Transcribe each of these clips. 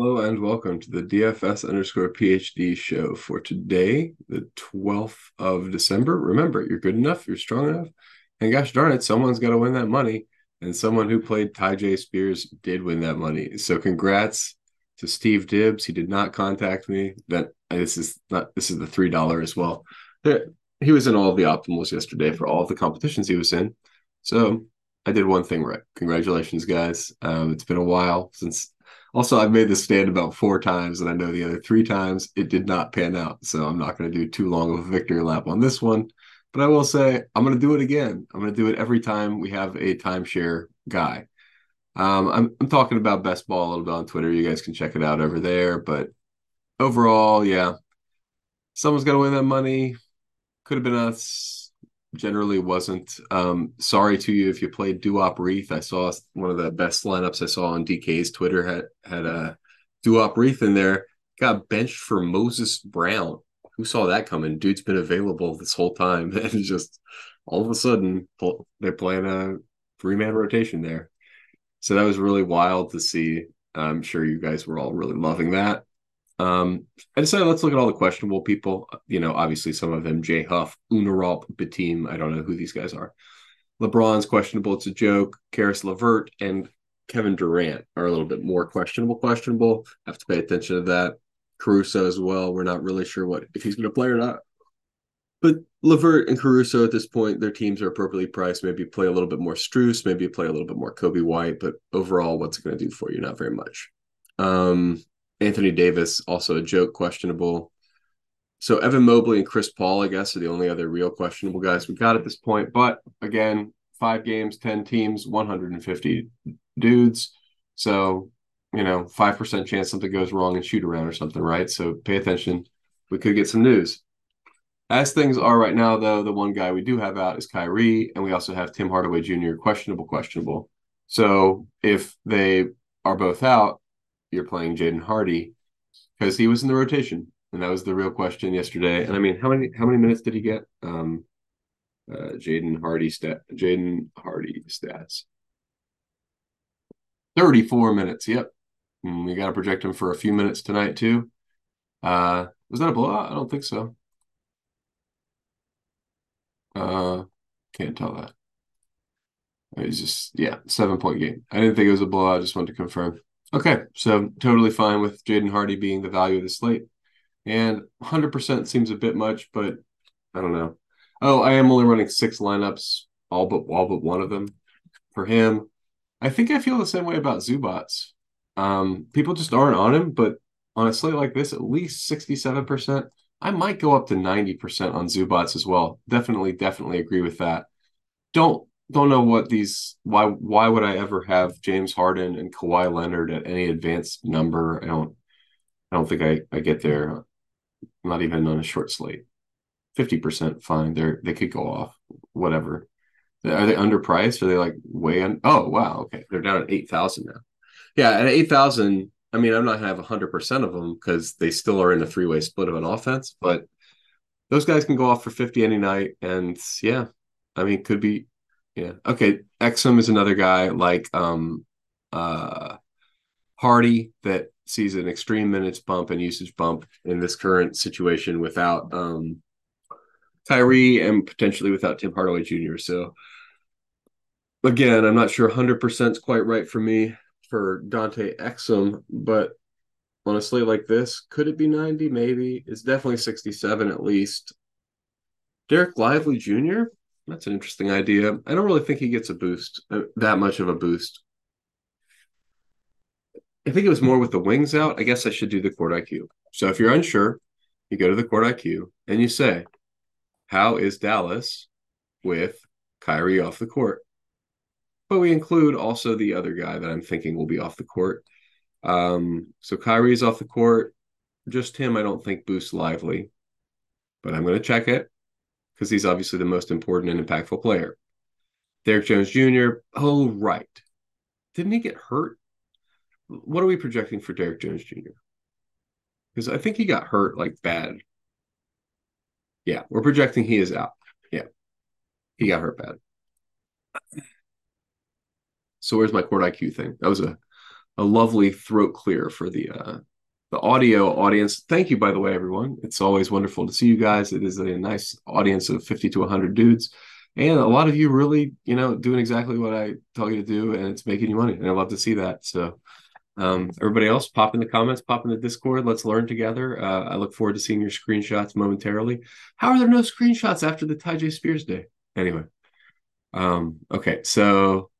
Hello and welcome to the DFS underscore PhD show for today, the 12th of December. Remember, you're good enough, you're strong enough, and gosh darn it, someone's got to win that money. And someone who played Tyjae Spears did win that money. So congrats to Steve Dibbs. He did not contact me. That this is not this is the three dollar as well. He was in all the optimals yesterday for all the competitions he was in. So I did one thing right. Congratulations, guys. Um, it's been a while since also, I've made this stand about four times, and I know the other three times it did not pan out. So I'm not going to do too long of a victory lap on this one. But I will say I'm going to do it again. I'm going to do it every time we have a timeshare guy. Um, I'm, I'm talking about best ball a little bit on Twitter. You guys can check it out over there. But overall, yeah, someone's got to win that money. Could have been us generally wasn't. Um, sorry to you if you played Duop Reath. I saw one of the best lineups I saw on DK's Twitter had had a Duop Reath in there. Got benched for Moses Brown. Who saw that coming? Dude's been available this whole time, and just all of a sudden they're playing a three man rotation there. So that was really wild to see. I'm sure you guys were all really loving that. Um, I decided let's look at all the questionable people. You know, obviously some of them, Jay Huff, Onuralp, Bitim. I don't know who these guys are. LeBron's questionable. It's a joke. Caris LeVert and Kevin Durant are a little bit more questionable. Questionable. Have to pay attention to that. Caruso as well. We're not really sure what if he's going to play or not. But LeVert and Caruso at this point, their teams are appropriately priced. Maybe play a little bit more Strus, maybe play a little bit more Coby White, but overall, what's it going to do for you? Not very much. Um, Anthony Davis, also a joke, questionable. So Evan Mobley and Chris Paul, I guess, are the only other real questionable guys we got at this point. But again, five games, 10 teams, 150 dudes. So, you know, 5% chance something goes wrong and shoot around or something, right? So pay attention. We could get some news. As things are right now, though, the one guy we do have out is Kyrie, and we also have Tim Hardaway Jr., questionable, questionable. So if they are both out, you're playing Jaden Hardy because he was in the rotation, and that was the real question yesterday. And I mean, how many how many minutes did he get? Um, uh, Jaden Hardy stat Jaden Hardy stats. 34 minutes. Yep. And we got to project him for a few minutes tonight too. Uh, was that a blowout? I don't think so. Uh, can't tell that. It was just yeah, seven point game. I didn't think it was a blowout. I just wanted to confirm. Okay, so totally fine with Jaden Hardy being the value of the slate. And 100% seems a bit much, but I don't know. Oh, I am only running six lineups, all but all but one of them for him. I think I feel the same way about Zubac. Um, people just aren't on him, but on a slate like this, at least 67%. I might go up to 90% on Zubac as well. Definitely, definitely agree with that. Don't don't know what these why why would I ever have James Harden and Kawhi Leonard at any advanced number? I don't I don't think I, I get there. Not even on a short slate. Fifty percent fine. They're they could go off. Whatever. Are they underpriced? Are they like way on oh wow, okay. They're down at eight thousand now. Yeah, at eight thousand, I mean I'm not gonna have hundred percent of them because they still are in a three-way split of an offense, but those guys can go off for 50 any night and yeah i mean could be yeah. Okay. Exum is another guy like um uh Hardy that sees an extreme minutes bump and usage bump in this current situation without um Kyrie and potentially without Tim Hardaway Jr. So again, I'm not sure 100% is quite right for me for Dante Exum, but slate like this, could it be 90? Maybe. It's definitely 67 at least. Dereck Lively Jr. That's an interesting idea. I don't really think he gets a boost, uh, that much of a boost. I think it was more with the wings out. I guess I should do the court IQ. So if you're unsure, you go to the court IQ and you say, How is Dallas with Kyrie off the court? But we include also the other guy that I'm thinking will be off the court. Um, so Kyrie's off the court. Just him, I don't think boosts lively, but I'm going to check it because he's obviously the most important and impactful player. Derrick Jones Jr. Oh, right. Didn't he get hurt? What are we projecting for Derrick Jones Jr.? Because I think he got hurt like bad. Yeah, we're projecting he is out. Yeah, he got hurt bad. So where's my court IQ thing? That was a a lovely throat clear for the uh, the audio audience. Thank you, by the way, everyone. It's always wonderful to see you guys. It is a nice audience of 50 to 100 dudes. And a lot of you really, you know, doing exactly what I tell you to do, and it's making you money. And I love to see that. So, um, everybody else, pop in the comments, pop in the Discord. Let's learn together. Uh, I look forward to seeing your screenshots momentarily. How are there no screenshots after the Tyjae Spears day? Anyway, um, okay, so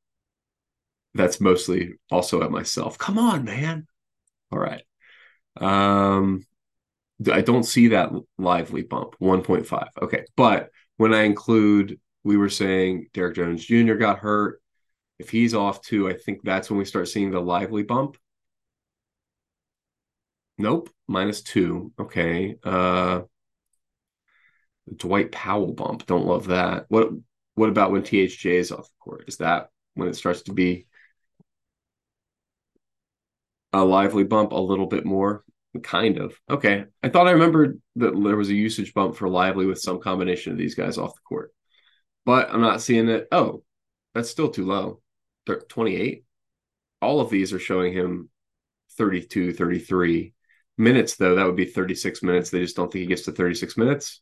that's mostly also at myself. Come on, man. All right. Um, I don't see that lively bump 1.5. Okay. But when I include, we were saying Derrick Jones Jr. got hurt. If he's off too, I think that's when we start seeing the lively bump. Nope, minus two. Okay. Uh Dwight Powell bump. Don't love that. What what about when THJ is off the court? Is that when it starts to be a lively bump a little bit more? Kind of. Okay. I thought I remembered that there was a usage bump for lively with some combination of these guys off the court. But I'm not seeing it. Oh, that's still too low. 28. All of these are showing him 32, 33 minutes, though. That would be 36 minutes. They just don't think he gets to 36 minutes.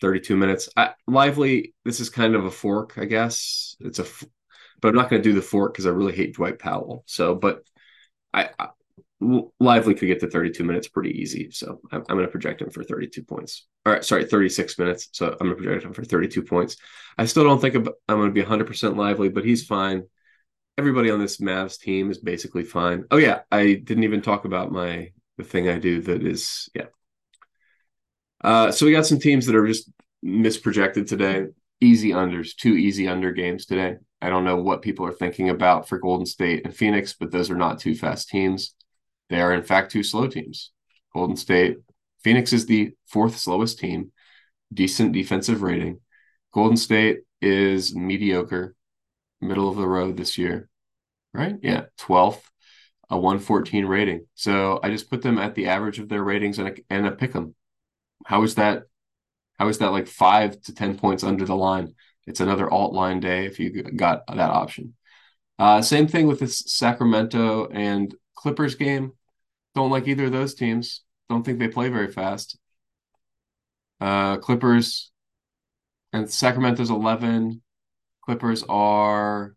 32 minutes. I, lively, this is kind of a fork, I guess. It's a, but I'm not going to do the fork because I really hate Dwight Powell. So, but I, I Lively could get to 32 minutes pretty easy. So I'm, I'm going to project him for 32 points. All right, sorry, 36 minutes. So I'm going to project him for 32 points. I still don't think I'm going to be 100% lively, but he's fine. Everybody on this Mavs team is basically fine. Oh yeah, I didn't even talk about my the thing I do that is yeah. Uh, so we got some teams that are just misprojected today. Easy unders, two easy under games today. I don't know what people are thinking about for Golden State and Phoenix, but those are not two fast teams. They are, in fact, two slow teams. Golden State, Phoenix is the fourth slowest team, decent defensive rating. Golden State is mediocre, middle of the road this year, right? Yeah, 12th, a 114 rating. So I just put them at the average of their ratings and a, and a pick them. How is that? How is that like five to 10 points under the line? It's another alt line day if you got that option. Uh, same thing with this Sacramento and Clippers game. Don't like either of those teams. Don't think they play very fast. Uh, Clippers and Sacramento's 11. Clippers are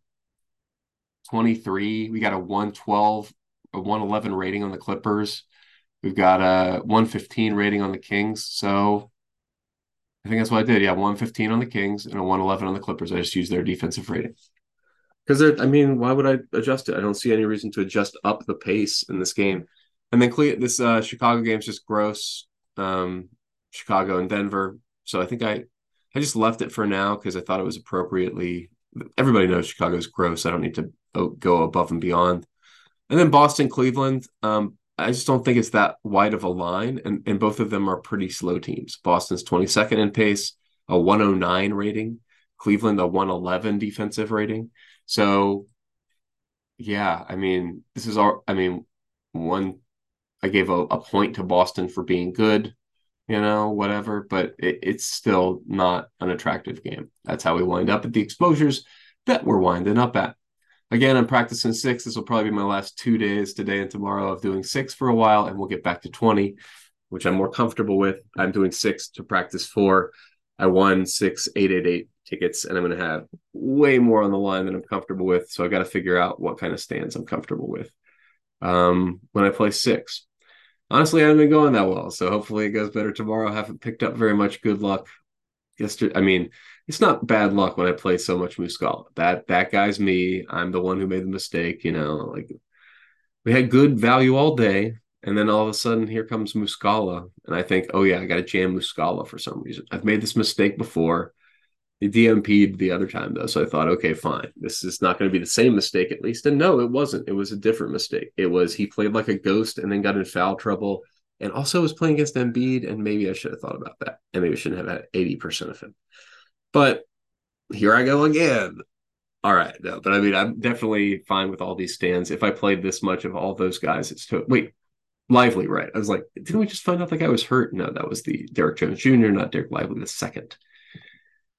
23. We got a 112, a 111 rating on the Clippers. We've got a 115 rating on the Kings. So I think that's what I did. Yeah, 115 on the Kings and a 111 on the Clippers. I just used their defensive rating. Because I mean, why would I adjust it? I don't see any reason to adjust up the pace in this game. And then Cle- this uh, Chicago game is just gross. Um, Chicago and Denver. So I think I I just left it for now because I thought it was appropriately. Everybody knows Chicago's gross. I don't need to go above and beyond. And then Boston, Cleveland. Um, I just don't think it's that wide of a line, and and both of them are pretty slow teams. Boston's 22nd in pace, a 109 rating. Cleveland a 111 defensive rating. So, yeah, I mean, this is our. I mean, one I gave a, a point to Boston for being good, you know, whatever, but it, it's still not an attractive game. That's how we wind up at the exposures that we're winding up at. Again, I'm practicing six. This will probably be my last two days, today and tomorrow, of doing six for a while, and we'll get back to 20, which I'm more comfortable with. I'm doing six to practice four. I won six, eight, eight, eight tickets, and I'm going to have way more on the line than I'm comfortable with. So I got to figure out what kind of stands I'm comfortable with um, when I play six honestly, I haven't been going that well. So hopefully it goes better tomorrow. I haven't picked up very much good luck. Yesterday, I mean, it's not bad luck when I play so much Muscala. That that guy's me. I'm the one who made the mistake. You know, like we had good value all day, and then all of a sudden here comes Muscala, and I think, oh yeah, I got to jam Muscala for some reason. I've made this mistake before. He DMP'd the other time though, so I thought, okay, fine. This is not going to be the same mistake at least. And no, it wasn't. It was a different mistake. It was he played like a ghost and then got in foul trouble, and also was playing against Embiid. And maybe I should have thought about that, and maybe I shouldn't have had eighty percent of him. But here I go again. All right, no, but I mean, I'm definitely fine with all these stands. If I played this much of all those guys, it's to wait. Lively, right? I was like, didn't we just find out the guy was hurt? No, that was the Derrick Jones Jr., not Dereck Lively the second.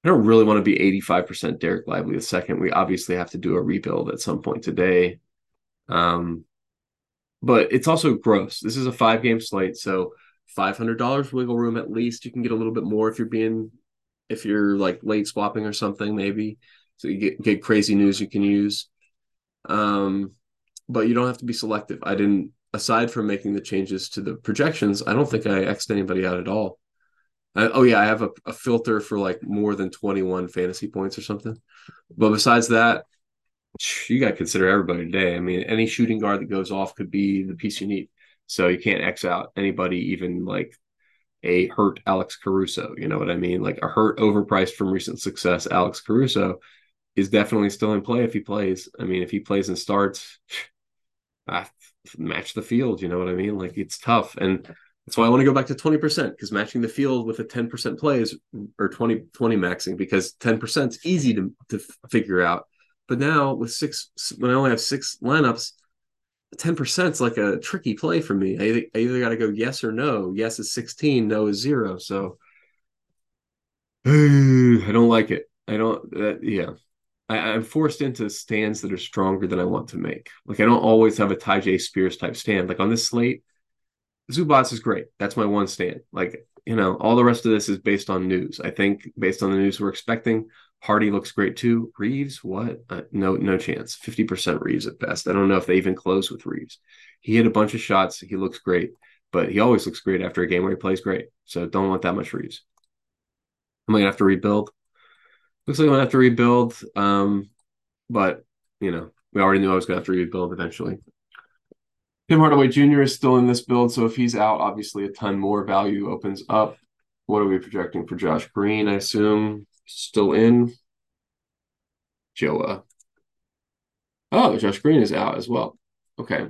I don't really want to be 85% Dereck Lively the second. We obviously have to do a rebuild at some point today. Um, but it's also gross. This is a five game slate, so five hundred dollars wiggle room at least. You can get a little bit more if you're being if you're like late swapping or something, maybe. So you get get crazy news you can use. Um, but you don't have to be selective. I didn't aside from making the changes to the projections, I don't think I xed anybody out at all. I, oh yeah, I have a, a filter for like more than 21 fantasy points or something. But besides that, you got to consider everybody today. I mean, any shooting guard that goes off could be the piece you need. So you can't X out anybody, even like a hurt Alex Caruso. You know what I mean? Like a hurt, overpriced from recent success, Alex Caruso is definitely still in play if he plays. I mean, if he plays and starts, ah, match the field. You know what I mean? Like it's tough. And that's why I want to go back to 20% because matching the field with a 10% play is or 20 20 maxing because 10% is easy to, to figure out. But now with six, when I only have six lineups, 10% is like a tricky play for me. I either, I either got to go yes or no. Yes is 16, no is zero. So I don't like it. I don't, yeah. I, am forced into stands that are stronger than I want to make. Like I don't always have a Tyjae Spears type stand. Like on this slate, Zubac is great. That's my one stand. Like, you know, all the rest of this is based on news. I think based on the news we're expecting, Hardy looks great too. Reaves, what? Uh, no, no chance. 50% Reaves at best. I don't know if they even close with Reaves. He hit a bunch of shots. He looks great, but he always looks great after a game where he plays great. So don't want that much Reaves. Am I gonna have to rebuild? Looks like I'm gonna have to rebuild. Um, but you know, we already knew I was gonna have to rebuild eventually. Tim Hardaway Jr. is still in this build, so if he's out, obviously a ton more value opens up. What are we projecting for Josh Green? I assume still in. Joa. Oh, Josh Green is out as well. Okay.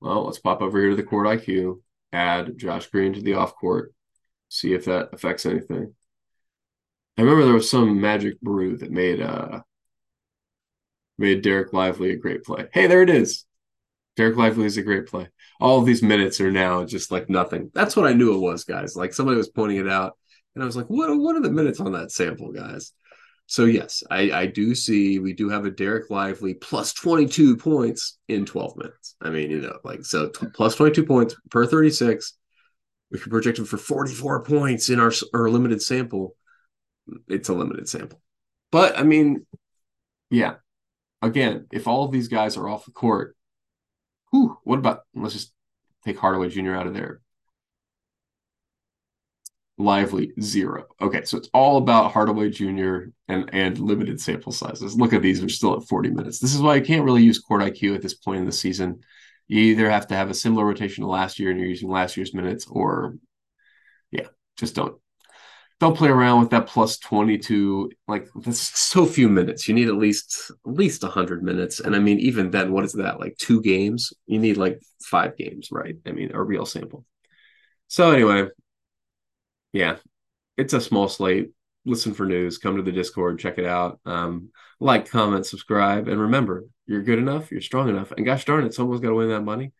Well, let's pop over here to the court IQ, add Josh Green to the off court, see if that affects anything. I remember there was some magic brew that made uh made Dereck Lively a great play. Hey, there it is. Dereck Lively is a great play. All these minutes are now just like nothing. That's what I knew it was, guys. Like somebody was pointing it out, and I was like, "What? What are the minutes on that sample, guys?" So yes, I, I do see we do have a Dereck Lively plus 22 points in 12 minutes. I mean, you know, like so t- plus 22 points per 36. We can project him for 44 points in our our limited sample. It's a limited sample, but I mean, yeah. Again, if all of these guys are off the court, what about let's just take Hardaway Jr. out of there. Lively zero. Okay, so it's all about Hardaway Jr. and and limited sample sizes. Look at these; we're still at 40 minutes. This is why I can't really use court IQ at this point in the season. You either have to have a similar rotation to last year and you're using last year's minutes, or yeah, just don't don't play around with that plus 22 like that's so few minutes. You need at least at least 100 minutes. And i mean even then what is that like two games? You need like five games right? I mean a real sample. So anyway yeah it's a small slate. Listen for news come to the discord check it out. Um, like comment subscribe and remember you're good enough you're strong enough and gosh darn it someone's got to win that money.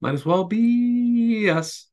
Might as well be us